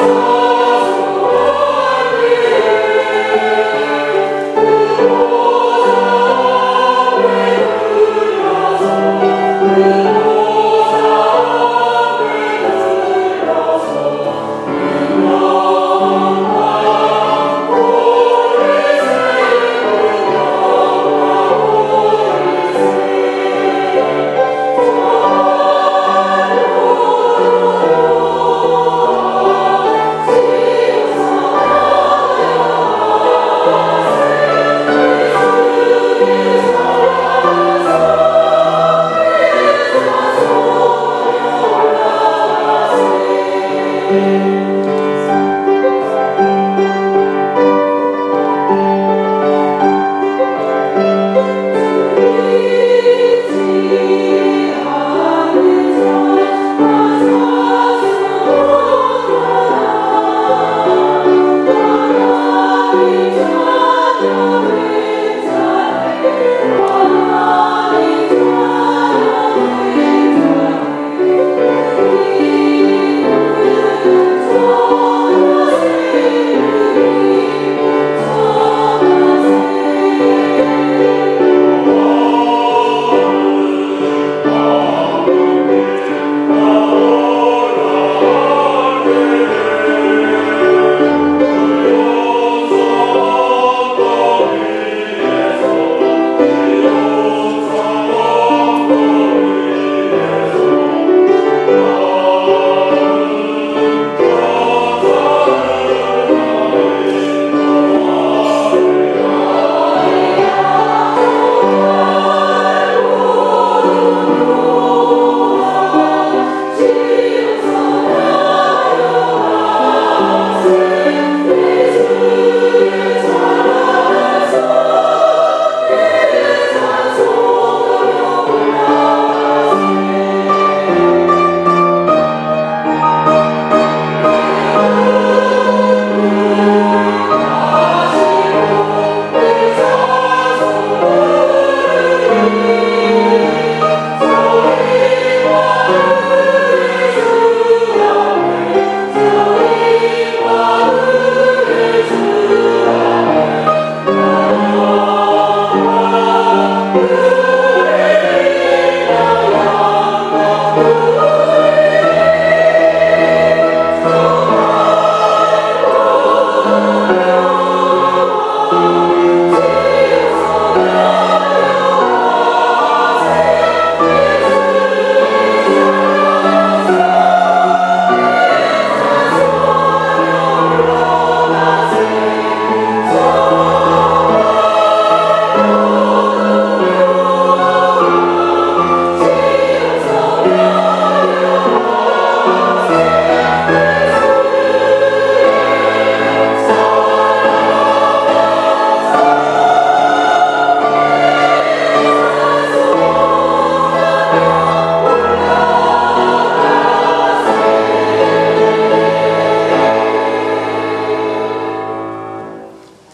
Oh,